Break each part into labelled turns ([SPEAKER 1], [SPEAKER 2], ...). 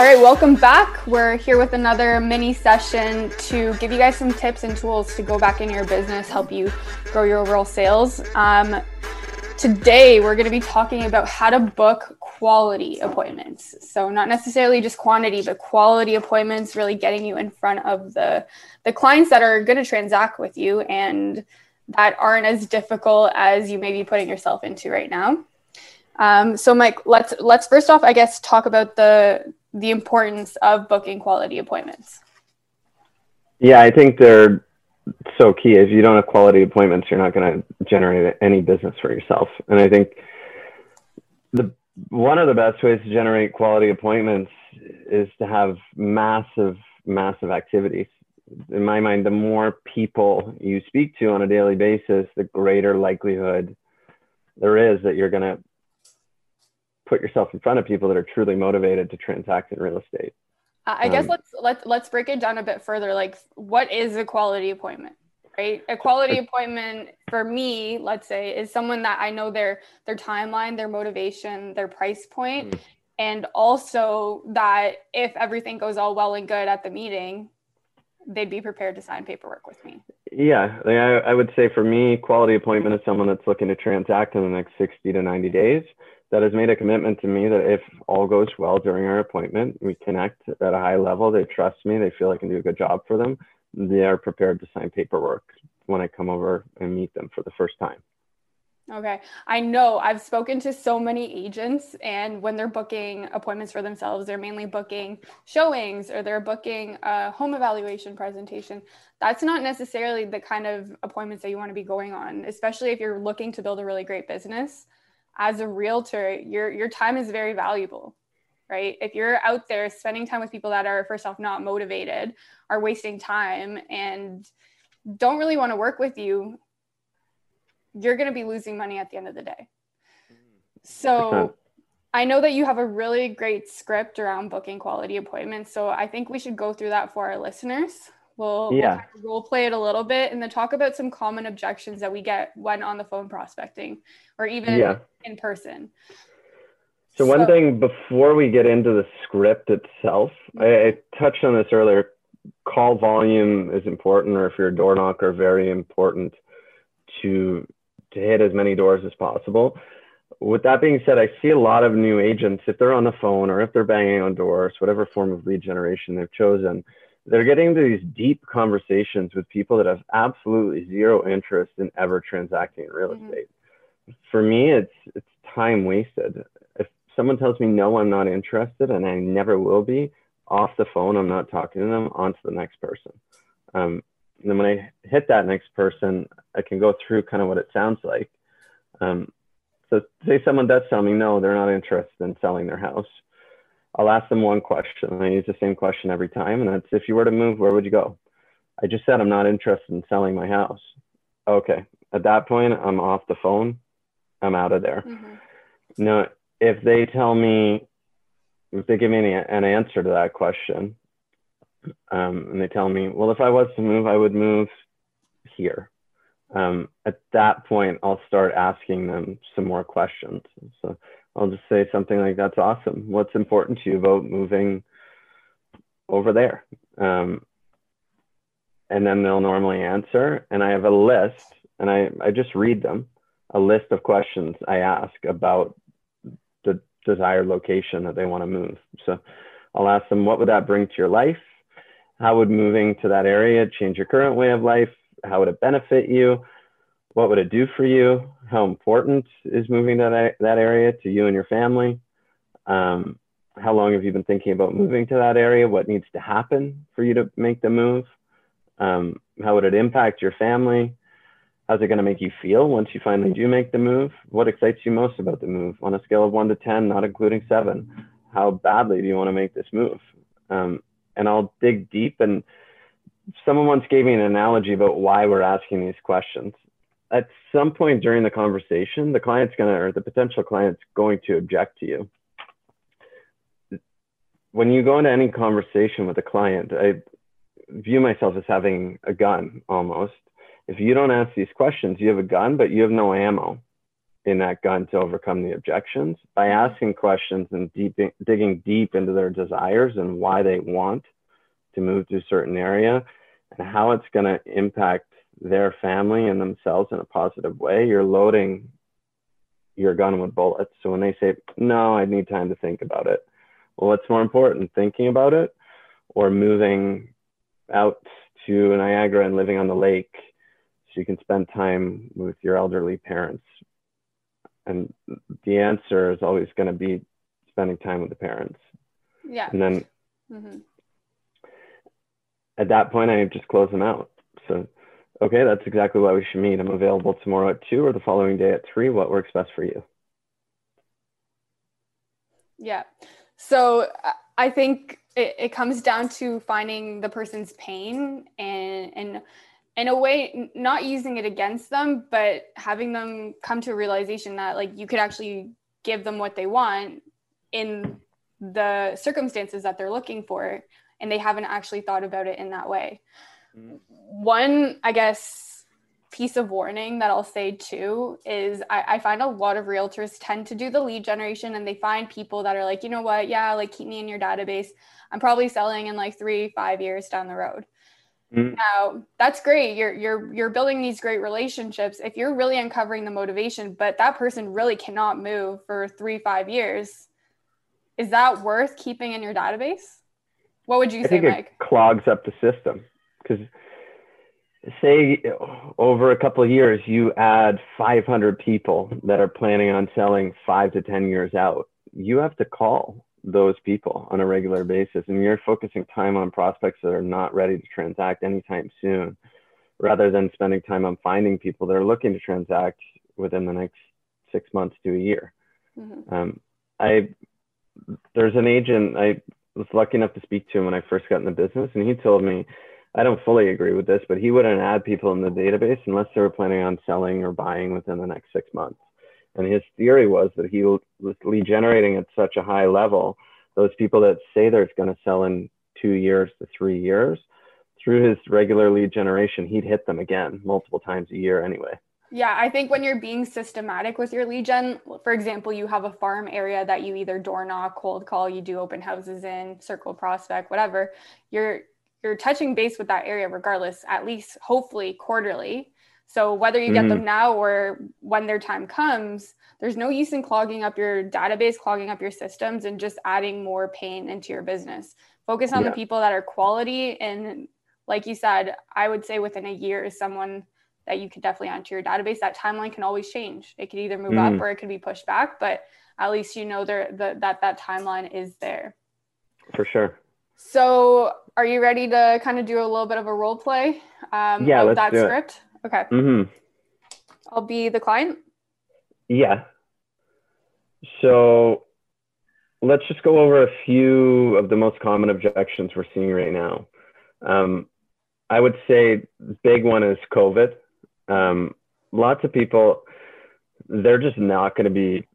[SPEAKER 1] All right, welcome back. We're here with another mini session to give you guys some tips and tools to go back in your business, help you grow your overall sales. Um, today, we're going to be talking about how to book quality appointments. So, not necessarily just quantity, but quality appointments, really getting you in front of the, the clients that are going to transact with you and that aren't as difficult as you may be putting yourself into right now. Um, so, Mike, let's let's first off, I guess, talk about the the importance of booking quality appointments?
[SPEAKER 2] Yeah, I think they're so key. If you don't have quality appointments, you're not going to generate any business for yourself. And I think the one of the best ways to generate quality appointments is to have massive, massive activities. In my mind, the more people you speak to on a daily basis, the greater likelihood there is that you're going to put yourself in front of people that are truly motivated to transact in real estate.
[SPEAKER 1] I guess um, let's let's let's break it down a bit further. Like, what is a quality appointment? Right, a quality appointment for me, let's say, is someone that I know their their timeline, their motivation, their price point, mm. and also that if everything goes all well and good at the meeting, they'd be prepared to sign paperwork with me.
[SPEAKER 2] Yeah, I, I would say for me, quality appointment is someone that's looking to transact in the next sixty to ninety days that has made a commitment to me that if all goes well during our appointment, we connect at a high level, they trust me, they feel I can do a good job for them, they are prepared to sign paperwork when I come over and meet them for the first time.
[SPEAKER 1] Okay. I know I've spoken to so many agents, and when they're booking appointments for themselves, they're mainly booking showings or they're booking a home evaluation presentation. That's not necessarily the kind of appointments that you want to be going on, especially if you're looking to build a really great business as a realtor, your your time is very valuable, right? If you're out there spending time with people that are first off not motivated, are wasting time and don't really want to work with you, you're going to be losing money at the end of the day. Mm-hmm. So I know that you have a really great script around booking quality appointments. So I think we should go through that for our listeners. We'll, yeah. we'll role play it a little bit and then talk about some common objections that we get when on the phone prospecting or even yeah. in person.
[SPEAKER 2] So, so, one thing before we get into the script itself, I, I, touched on this earlier. Call volume is important, or if you're a door knocker, very important to to hit as many doors as possible. With that being said, I see a lot of new agents, if they're on the phone or if they're banging on doors, whatever form of lead generation they've chosen, they're getting into these deep conversations with people that have absolutely zero interest in ever transacting in real mm-hmm. estate. For me, it's it's time wasted. If someone tells me no, I'm not interested, and I never will be, off the phone, I'm not talking to them. On to the next person. Um, and then when I hit that next person, I can go through kind of what it sounds like. Um, so say someone does tell me no, they're not interested in selling their house. I'll ask them one question. I use the same question every time, and that's if you were to move, where would you go? I just said I'm not interested in selling my house. Okay. At that point, I'm off the phone. I'm out of there. Mm-hmm. Now, if they tell me, if they give me an answer to that question, um, and they tell me, well, if I was to move, I would move here. Um, at that point, I'll start asking them some more questions. So I'll just say something like, "That's awesome. What's important to you about moving over there?" Um, and then they'll normally answer, and I have a list, and I I just read them, a list of questions I ask about the desired location that they want to move. So I'll ask them, "What would that bring to your life? How would moving to that area change your current way of life? How would it benefit you?" what would it do for you? How important is moving to that, that area to you and your family? Um, how long have you been thinking about moving to that area? What needs to happen for you to make the move? Um, how would it impact your family? How's it going to make you feel once you finally do make the move? What excites you most about the move on a scale of one to 10, not including seven? How badly do you want to make this move? Um, and I'll dig deep. And someone once gave me an analogy about why we're asking these questions at some point during the conversation, the client's going to, or the potential client's going to object to you. When you go into any conversation with a client, I view myself as having a gun almost. If you don't ask these questions, you have a gun, but you have no ammo. In that gun to overcome the objections by mm-hmm. asking questions and deep, digging deep into their desires and why they want to move to a certain area and how it's going to impact their family and themselves in a positive way, you're loading your gun with bullets. So when they say, no, I need time to think about it. Well, what's more important, thinking about it or moving out to Niagara and living on the lake so you can spend time with your elderly parents? And the answer is always going to be spending time with the parents.
[SPEAKER 1] Yeah.
[SPEAKER 2] And then mm-hmm. at that point, I just close them out. So Okay, that's exactly why we should meet. I'm available tomorrow at two or the following day at three. What works best for you?
[SPEAKER 1] Yeah. So I think it, it comes down to finding the person's pain and and in a way not using it against them, but having them come to a realization that like you could actually give them what they want in the circumstances that they're looking for and they haven't actually thought about it in that way. Mm-hmm one, I guess, piece of warning that I'll say too is I, I, find a lot of realtors tend to do the lead generation and they find people that are like, you know what, yeah, like keep me in your database. I'm probably selling in like three, five years down the road. Mm. Now that's great. You're you're you're building these great relationships. If you're really uncovering the motivation, but that person really cannot move for three, five years, is that worth keeping in your database? What would you I say, Mike?
[SPEAKER 2] clogs up the system because say over a couple of years you add 500 people that are planning on selling five to 10 years out you have to call those people on a regular basis and you're focusing time on prospects that are not ready to transact anytime soon rather than spending time on finding people that are looking to transact within the next six months to a year mm-hmm. um, i there's an agent i was lucky enough to speak to him when i first got in the business and he told me I don't fully agree with this, but he wouldn't add people in the database unless they were planning on selling or buying within the next six months. And his theory was that he was lead generating at such a high level, those people that say they're going to sell in two years to three years, through his regular lead generation, he'd hit them again multiple times a year anyway.
[SPEAKER 1] Yeah, I think when you're being systematic with your lead gen, for example, you have a farm area that you either door knock, cold call, you do open houses in, circle prospect, whatever, you're you're touching base with that area regardless at least hopefully quarterly so whether you get mm-hmm. them now or when their time comes there's no use in clogging up your database clogging up your systems and just adding more pain into your business focus on yeah. the people that are quality and like you said i would say within a year is someone that you could definitely add to your database that timeline can always change it could either move mm-hmm. up or it could be pushed back but at least you know there the, that that timeline is there
[SPEAKER 2] for sure
[SPEAKER 1] so, are you ready to kind of do a little bit of a role play um,
[SPEAKER 2] yeah,
[SPEAKER 1] of
[SPEAKER 2] that
[SPEAKER 1] script?
[SPEAKER 2] It.
[SPEAKER 1] Okay.
[SPEAKER 2] Mm-hmm.
[SPEAKER 1] I'll be the client.
[SPEAKER 2] Yeah. So, let's just go over a few of the most common objections we're seeing right now. Um, I would say big one is COVID. Um, lots of people, they're just not going to be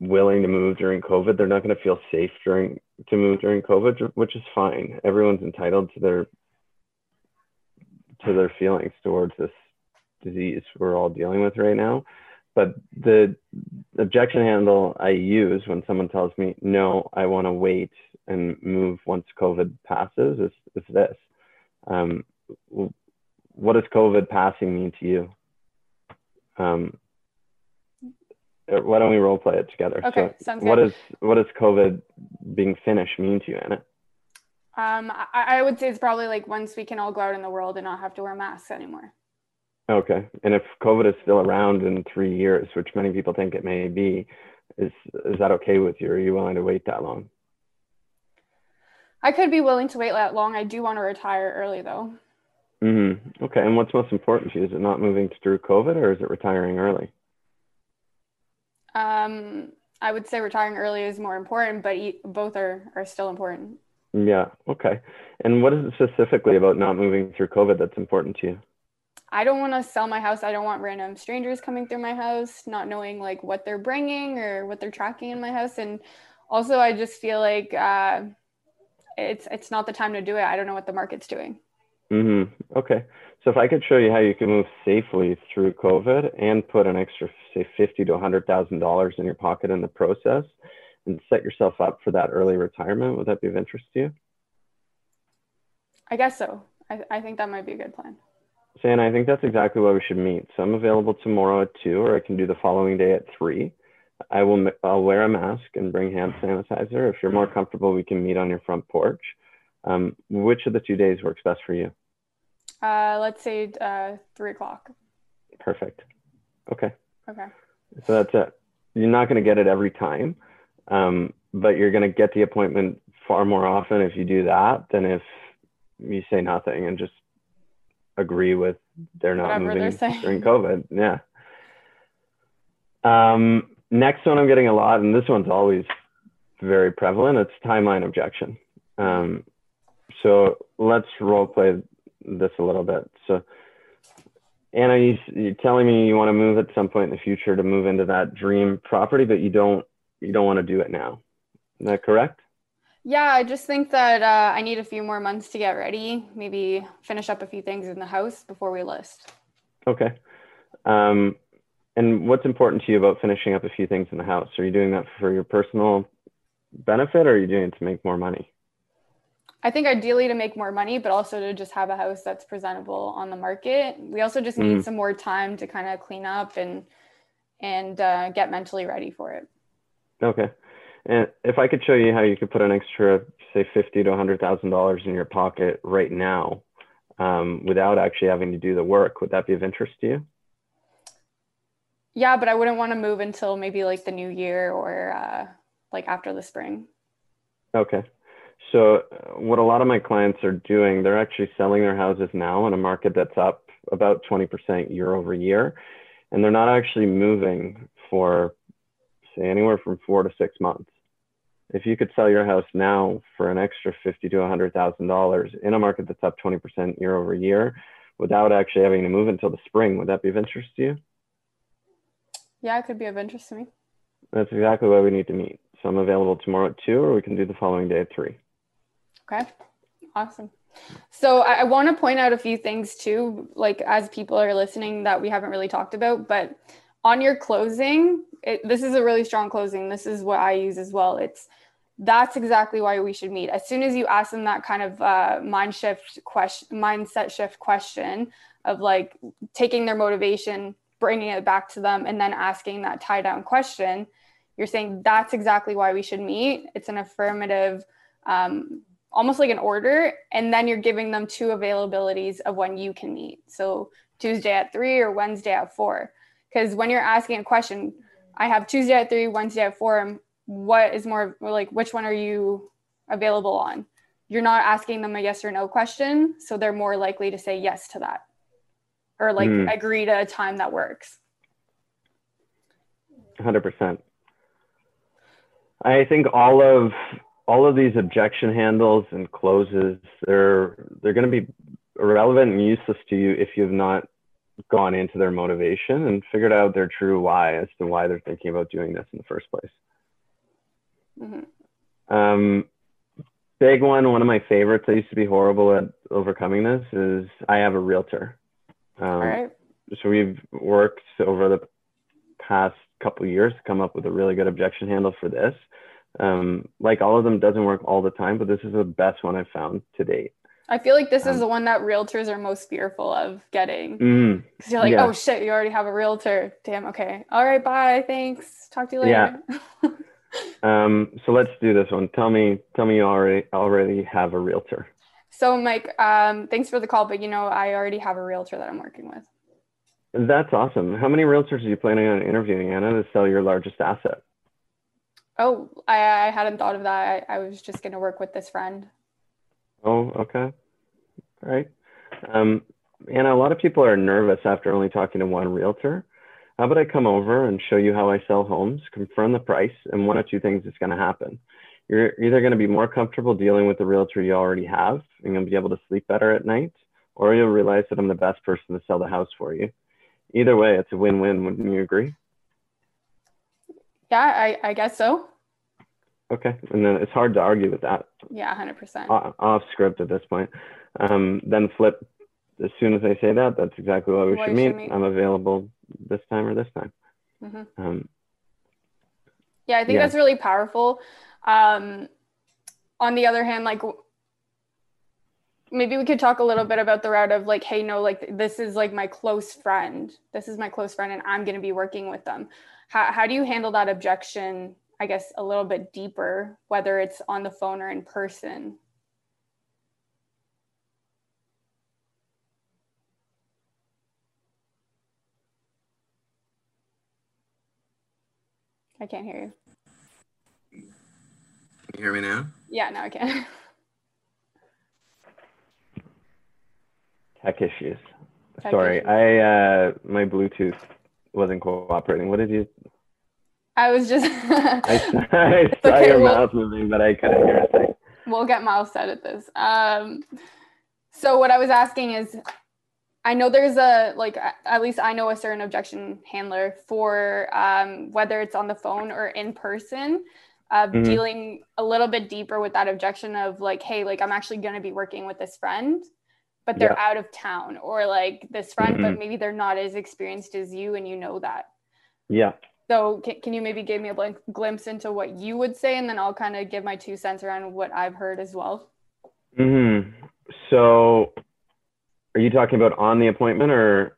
[SPEAKER 2] willing to move during COVID. They're not going to feel safe during to move during COVID, which is fine. Everyone's entitled to their to their feelings towards this disease we're all dealing with right now. But the objection handle I use when someone tells me, no, I want to wait and move once COVID passes is, is this. Um, what does COVID passing mean to you? Um, why don't we role play it together?
[SPEAKER 1] Okay, so sounds
[SPEAKER 2] what good. Is, what does COVID being finished mean to you, Anna?
[SPEAKER 1] Um, I, I would say it's probably like once we can all go out in the world and not have to wear masks anymore.
[SPEAKER 2] Okay, and if COVID is still around in three years, which many people think it may be, is is that okay with you? Are you willing to wait that long?
[SPEAKER 1] I could be willing to wait that long. I do want to retire early though.
[SPEAKER 2] Mm-hmm. Okay, and what's most important to you? Is it not moving through COVID, or is it retiring early?
[SPEAKER 1] Um, I would say retiring early is more important, but both are are still important.
[SPEAKER 2] Yeah. Okay. And what is it specifically about not moving through COVID that's important to you?
[SPEAKER 1] I don't want to sell my house. I don't want random strangers coming through my house, not knowing like what they're bringing or what they're tracking in my house. And also, I just feel like uh, it's it's not the time to do it. I don't know what the market's doing.
[SPEAKER 2] Mm-hmm. Okay. So if I could show you how you can move safely through COVID and put an extra, say, fifty to hundred thousand dollars in your pocket in the process, and set yourself up for that early retirement, would that be of interest to you?
[SPEAKER 1] I guess so. I, I think that might be a good plan.
[SPEAKER 2] Santa, I think that's exactly why we should meet. So I'm available tomorrow at two, or I can do the following day at three. I will. I'll wear a mask and bring hand sanitizer. If you're more comfortable, we can meet on your front porch. Um, which of the two days works best for you?
[SPEAKER 1] Uh, let's say uh, three o'clock.
[SPEAKER 2] Perfect. Okay.
[SPEAKER 1] Okay.
[SPEAKER 2] So that's it. You're not going to get it every time, um, but you're going to get the appointment far more often if you do that than if you say nothing and just agree with they're not
[SPEAKER 1] Whatever
[SPEAKER 2] moving
[SPEAKER 1] they're
[SPEAKER 2] during COVID. Yeah. Um, next one I'm getting a lot, and this one's always very prevalent. It's timeline objection. Um, so let's role play this a little bit. So Anna, you, you're telling me you want to move at some point in the future to move into that dream property, but you don't you don't want to do it now. Is that correct?
[SPEAKER 1] Yeah, I just think that uh, I need a few more months to get ready. Maybe finish up a few things in the house before we list.
[SPEAKER 2] Okay. Um, and what's important to you about finishing up a few things in the house? Are you doing that for your personal benefit or are you doing it to make more money?
[SPEAKER 1] I think ideally to make more money, but also to just have a house that's presentable on the market. We also just need
[SPEAKER 2] Mm.
[SPEAKER 1] some more time to kind of clean up and and uh, get mentally ready for it.
[SPEAKER 2] Okay. And if I could show you how you could put an extra, say, fifty to hundred thousand dollars in your pocket right now, um, without actually having to do the work, would that be of interest to you?
[SPEAKER 1] Yeah, but I wouldn't want to move until maybe like the new year or uh, like after the spring.
[SPEAKER 2] Okay. So uh, what a lot of my clients are doing, they're actually selling their houses now in a market that's up about 20% year over year. And they're not actually moving for anywhere from four to six months. If you could sell your house now for an extra fifty to hundred thousand dollars in a market that's up 20% year over year without actually having to move until the spring, would that be of interest to you?
[SPEAKER 1] Yeah, it could be of interest to me.
[SPEAKER 2] That's exactly why we need to meet. So I'm available tomorrow at two, or we can do the following day at three.
[SPEAKER 1] Okay, awesome. So I, I want to point out a few things too, like as people are listening that we haven't really talked about. But on your closing, it, this is a really strong closing. This is what I use as well. It's that's exactly why we should meet. As soon as you ask them that kind of uh, mind shift question, mindset shift question of like taking their motivation, bringing it back to them, and then asking that tie down question, you're saying that's exactly why we should meet. It's an affirmative. Um, almost like an order and then you're giving them two availabilities of when you can meet so tuesday at three or wednesday at four because when you're asking a question i have tuesday at three wednesday at four what is more like which one are you available on you're not asking them a yes or no question so they're more likely to say yes to that or like
[SPEAKER 2] Mm.
[SPEAKER 1] agree to a time that works
[SPEAKER 2] 100%. I think all of all of these objection handles and closes they're they're going to be irrelevant and useless to you if you've not gone into their motivation and figured out their true why as to why they're thinking about doing this in the first place.
[SPEAKER 1] Mhm.
[SPEAKER 2] Um, big one, one of my favorites. I used to be horrible at overcoming this. Is I have a realtor. Um,
[SPEAKER 1] all right
[SPEAKER 2] so we've worked over the past couple of years to come up with a really good objection handle for this. Um, like all of them doesn't work all the time, but this is the best one I've found to date.
[SPEAKER 1] I feel like this is
[SPEAKER 2] Um,
[SPEAKER 1] the one that realtors are most fearful of getting
[SPEAKER 2] Mm,
[SPEAKER 1] Because you're like,
[SPEAKER 2] Yeah.
[SPEAKER 1] oh shit, you already have a realtor. Damn, okay. All right, bye. Thanks. Talk to you
[SPEAKER 2] Yeah.
[SPEAKER 1] later.
[SPEAKER 2] um, so let's do this one. Tell me, tell me you already already have a realtor.
[SPEAKER 1] so, Mike, um, thanks for the call, but you know, I already have a realtor that I'm working with.
[SPEAKER 2] That's awesome. How many realtors are you planning on interviewing, Anna, to sell your largest asset?
[SPEAKER 1] Oh, I, I hadn't thought of that. I, I was just going to work with this friend.
[SPEAKER 2] Oh, okay. All right. Um, Anna, a lot of people are nervous after only talking to one realtor. How about I come over and show you how I sell homes, confirm the price, and one of two things is going to happen. You're either going to be more comfortable dealing with the realtor you already have and you'll be able to sleep better at night, or you'll realize that I'm the best person to sell the house for you. Either way, it's a win win. Wouldn't you agree?
[SPEAKER 1] Yeah, I, I guess so.
[SPEAKER 2] Okay. And then it's hard to argue with that.
[SPEAKER 1] Yeah, 100%.
[SPEAKER 2] off script at this point. Um, then flip as soon as I say that, that's exactly what we
[SPEAKER 1] Why
[SPEAKER 2] should
[SPEAKER 1] should
[SPEAKER 2] meet.
[SPEAKER 1] meet.
[SPEAKER 2] I'm available this time or this time.
[SPEAKER 1] Mhm.
[SPEAKER 2] Um,
[SPEAKER 1] Yeah, I think
[SPEAKER 2] Yeah.
[SPEAKER 1] that's really powerful. Um, on the other hand, like maybe we could talk a little bit about the route of like, hey, no, like this is like my close friend. This is my close friend, and I'm going to be working with them. How how do you handle that objection? I guess a little bit deeper, whether it's on the phone or in person. I can't hear you.
[SPEAKER 2] Can you hear me now?
[SPEAKER 1] Yeah, now I can.
[SPEAKER 2] Tech issues.
[SPEAKER 1] Tech
[SPEAKER 2] Sorry,
[SPEAKER 1] issues.
[SPEAKER 2] I uh, my Bluetooth wasn't cooperating. What did you?
[SPEAKER 1] I was just.
[SPEAKER 2] I, I saw
[SPEAKER 1] okay,
[SPEAKER 2] your
[SPEAKER 1] well-
[SPEAKER 2] mouth moving, but I couldn't hear a thing.
[SPEAKER 1] we'll get Miles set at this. Um, so what I was asking is, I know there's a like at least I know a certain objection handler for um, whether it's on the phone or in person, uh,
[SPEAKER 2] Mhm.
[SPEAKER 1] dealing a little bit deeper with that objection of like, hey, like I'm actually going to be working with this friend, but they're out of town, or like this friend, but
[SPEAKER 2] Mhm.
[SPEAKER 1] maybe they're not as experienced as you, and you know that.
[SPEAKER 2] Yeah.
[SPEAKER 1] So can, can you maybe give me a blank glimpse into what you would say, and then I'll kind of give my two cents around what I've heard as well.
[SPEAKER 2] hmm So, are you talking about on the appointment or?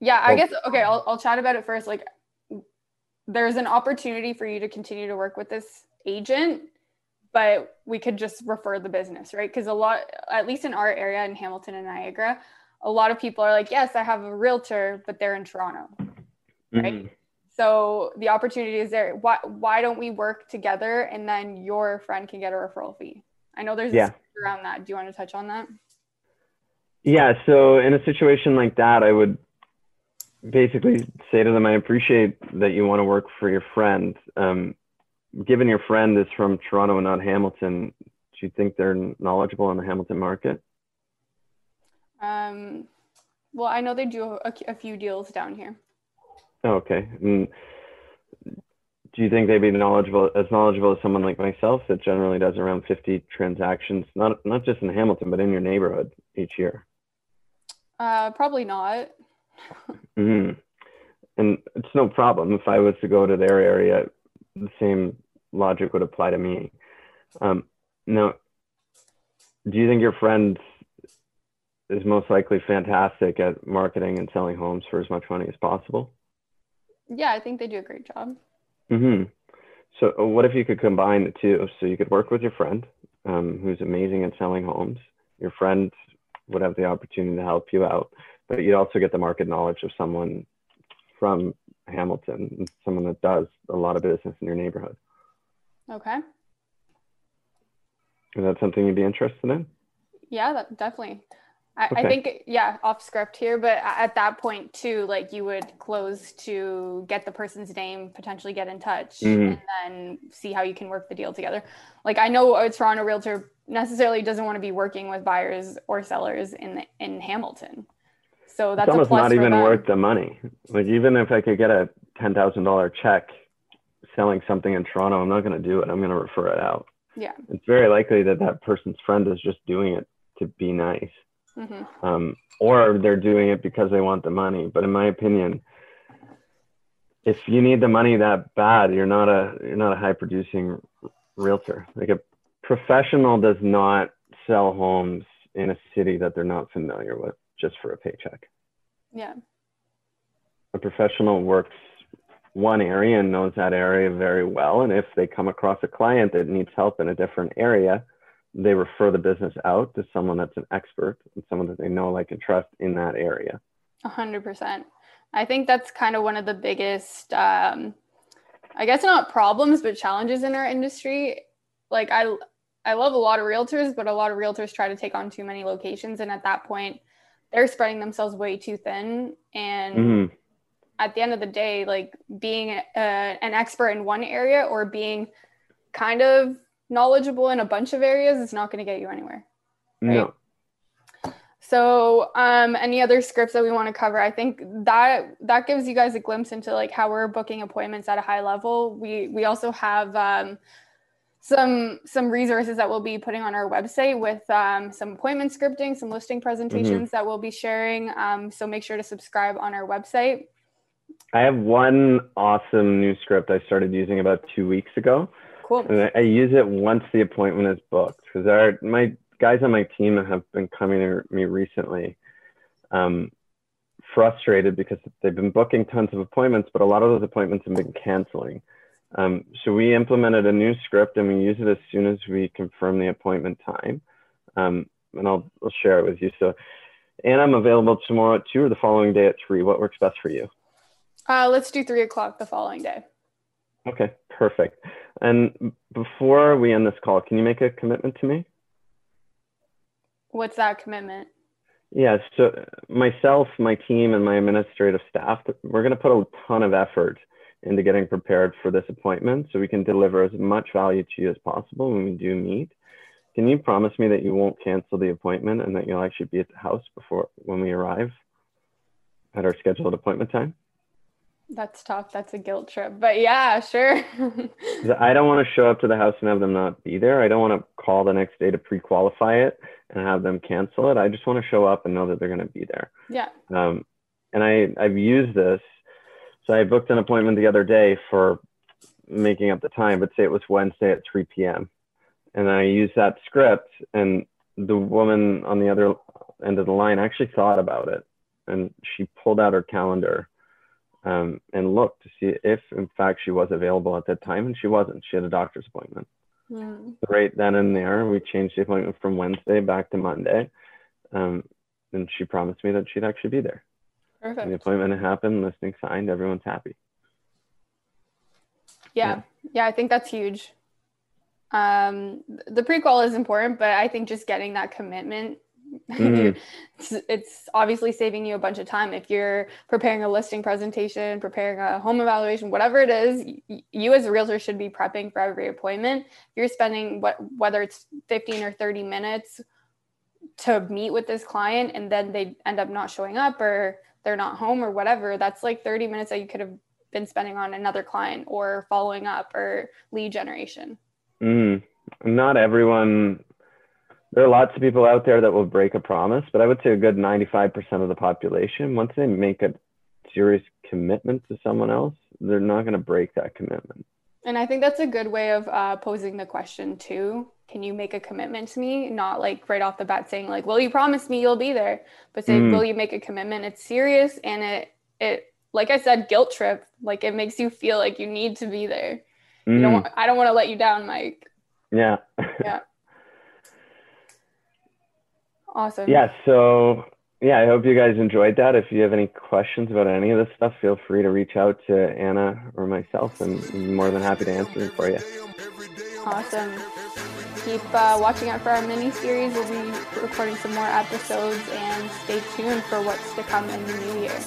[SPEAKER 1] Yeah, I
[SPEAKER 2] Well-
[SPEAKER 1] guess okay, I'll I'll chat about it first. Like there's an opportunity for you to continue to work with this agent, but we could just refer the business, right? Because a lot at least in our area in Hamilton and Niagara, a lot of people are like, "Yes, I have a realtor, but they're in Toronto." Right.
[SPEAKER 2] Mhm.
[SPEAKER 1] So the opportunity is there. Why why don't we work together and then your friend can get a referral fee? I know there's
[SPEAKER 2] Yeah.
[SPEAKER 1] around that. Do you want to touch on that?
[SPEAKER 2] Yeah. So, in a situation like that, I would basically say to them, I appreciate that you want to work for your friend. Um, given your friend is from Toronto and not Hamilton, do you think they're knowledgeable on the Hamilton market?
[SPEAKER 1] Um, well, I know they do a, a few deals down here.
[SPEAKER 2] Oh, okay. And do you think they'd be knowledgeable as knowledgeable as someone like myself that generally does around 50 transactions, not not just in Hamilton, but in your neighborhood each year?
[SPEAKER 1] Uh, probably not.
[SPEAKER 2] hmm And it's no problem if I was to go to their area, the same logic would apply to me. Um, now, do you think your friend is most likely fantastic at marketing and selling homes for as much money as possible?
[SPEAKER 1] Yeah, I think they do a great job.
[SPEAKER 2] hmm So, uh, what if you could combine the two? So, you could work with your friend, um, who's amazing at selling homes. Your friend would have the opportunity to help you out, but you'd also get the market knowledge of someone from Hamilton, someone that does a lot of business in your neighborhood.
[SPEAKER 1] Okay.
[SPEAKER 2] Is that something you'd be interested in?
[SPEAKER 1] Yeah, that definitely. I, I think yeah, off script here, but at that point too, like you would close to get the person's name, potentially get in touch,
[SPEAKER 2] Mhm.
[SPEAKER 1] and then see how you can work the deal together. Like I know a Toronto realtor necessarily doesn't want to be working with buyers or sellers in the, in Hamilton, so that's
[SPEAKER 2] it's almost not even
[SPEAKER 1] them.
[SPEAKER 2] worth the money. Like even if I could get a ten thousand dollar check selling something in Toronto, I'm not going to do it. I'm going to refer it out.
[SPEAKER 1] Yeah.
[SPEAKER 2] It's very likely that that person's friend is just doing it to be nice,
[SPEAKER 1] hmm
[SPEAKER 2] um, or they're doing it because they want the money. But in my opinion, if you need the money that bad, you're not a you're not a high producing realtor. Like a professional does not sell homes in a city that they're not familiar with just for a paycheck.
[SPEAKER 1] Yeah.
[SPEAKER 2] a professional works one area and knows that area very well. And if they come across a client that needs help in a different area, they refer the business out to someone that's an expert and someone that they know, like, and trust in that area.
[SPEAKER 1] A hundred percent. I think that's kind of one of the biggest, um, I guess not problems, but challenges in our industry. Like I, I love a lot of realtors, but a lot of realtors try to take on too many locations, and at that point, they're spreading themselves way too thin. And
[SPEAKER 2] Mhm.
[SPEAKER 1] at the end of the day, like being a, an expert in one area or being kind of knowledgeable in a bunch of areas is not going to get you anywhere.
[SPEAKER 2] No.
[SPEAKER 1] So, um, any other scripts that we want to cover? I think that that gives you guys a glimpse into like how we're booking appointments at a high level. We we also have um, some some resources that we'll be putting on our website with um, some appointment scripting, some listing presentations mm-hmm. that we'll be sharing. Um, so make sure to subscribe on our website.
[SPEAKER 2] I have one awesome new script I started using about two weeks ago.
[SPEAKER 1] Cool.
[SPEAKER 2] And I, use it once the appointment is booked because our my guys on my team have been coming to me recently, um, frustrated because they've been booking tons of appointments, but a lot of those appointments have been canceling. Um, so we implemented a new script and we use it as soon as we confirm the appointment time. Um, and I'll, I'll share it with you. So, and I'm available tomorrow at two or the following day at three. What works best for you?
[SPEAKER 1] Uh, let's do three o'clock the following day.
[SPEAKER 2] Okay, perfect. And before we end this call, can you make a commitment to me?
[SPEAKER 1] What's that commitment?
[SPEAKER 2] Yeah, so myself, my team, and my administrative staff, we're going to put a ton of effort into getting prepared for this appointment so we can deliver as much value to you as possible when we do meet. Can you promise me that you won't cancel the appointment and that you'll actually be at the house before when we arrive at our scheduled appointment time?
[SPEAKER 1] That's tough. That's a guilt trip. But yeah, sure.
[SPEAKER 2] I don't want to show up to the house and have them not be there. I don't want to call the next day to pre qualify it and have them cancel it. I just want to show up and know that they're going to be there.
[SPEAKER 1] Yeah.
[SPEAKER 2] Um, and I, I've used this so I booked an appointment the other day for making up the time, but say it was Wednesday at 3 p.m. And I used that script, and the woman on the other end of the line actually thought about it. And she pulled out her calendar um, and looked to see if, in fact, she was available at that time. And she wasn't. She had a doctor's appointment. Mm. Right then and there, we changed the appointment from Wednesday back to Monday. Um, and she promised me that she'd actually be there.
[SPEAKER 1] Perfect.
[SPEAKER 2] And the appointment happened, listing signed, everyone's happy.
[SPEAKER 1] Yeah. yeah. Yeah, I think that's huge. Um, the prequel is important, but I think just getting that commitment, mm. it's, it's obviously saving you a bunch of time. If you're preparing a listing presentation, preparing a home evaluation, whatever it is, you as a realtor should be prepping for every appointment. If you're spending what whether it's 15 or 30 minutes to meet with this client and then they end up not showing up or they're not home or whatever, that's like 30 minutes that you could have been spending on another client or following up or lead generation.
[SPEAKER 2] Mm, not everyone, there are lots of people out there that will break a promise, but I would say a good 95% of the population, once they make a serious commitment to someone else, they're not going to break that commitment.
[SPEAKER 1] And I think that's a good way of uh, posing the question too. Can you make a commitment to me? Not like right off the bat saying like will you promise me you'll be there but say mm. will you make a commitment? It's serious and it it like i said guilt trip. Like it makes you feel like you need to be there. Mm. you don't want, i don't want to let you down mike.
[SPEAKER 2] Yeah.
[SPEAKER 1] Yeah. Awesome.
[SPEAKER 2] Yeah so yeah i hope you guys enjoyed that if you have any questions about any of this stuff feel free to reach out to anna or myself and i'm more than happy to answer it for you
[SPEAKER 1] awesome keep uh, watching out for our mini series. We'll be recording some more episodes and stay tuned for what's to come in the new year.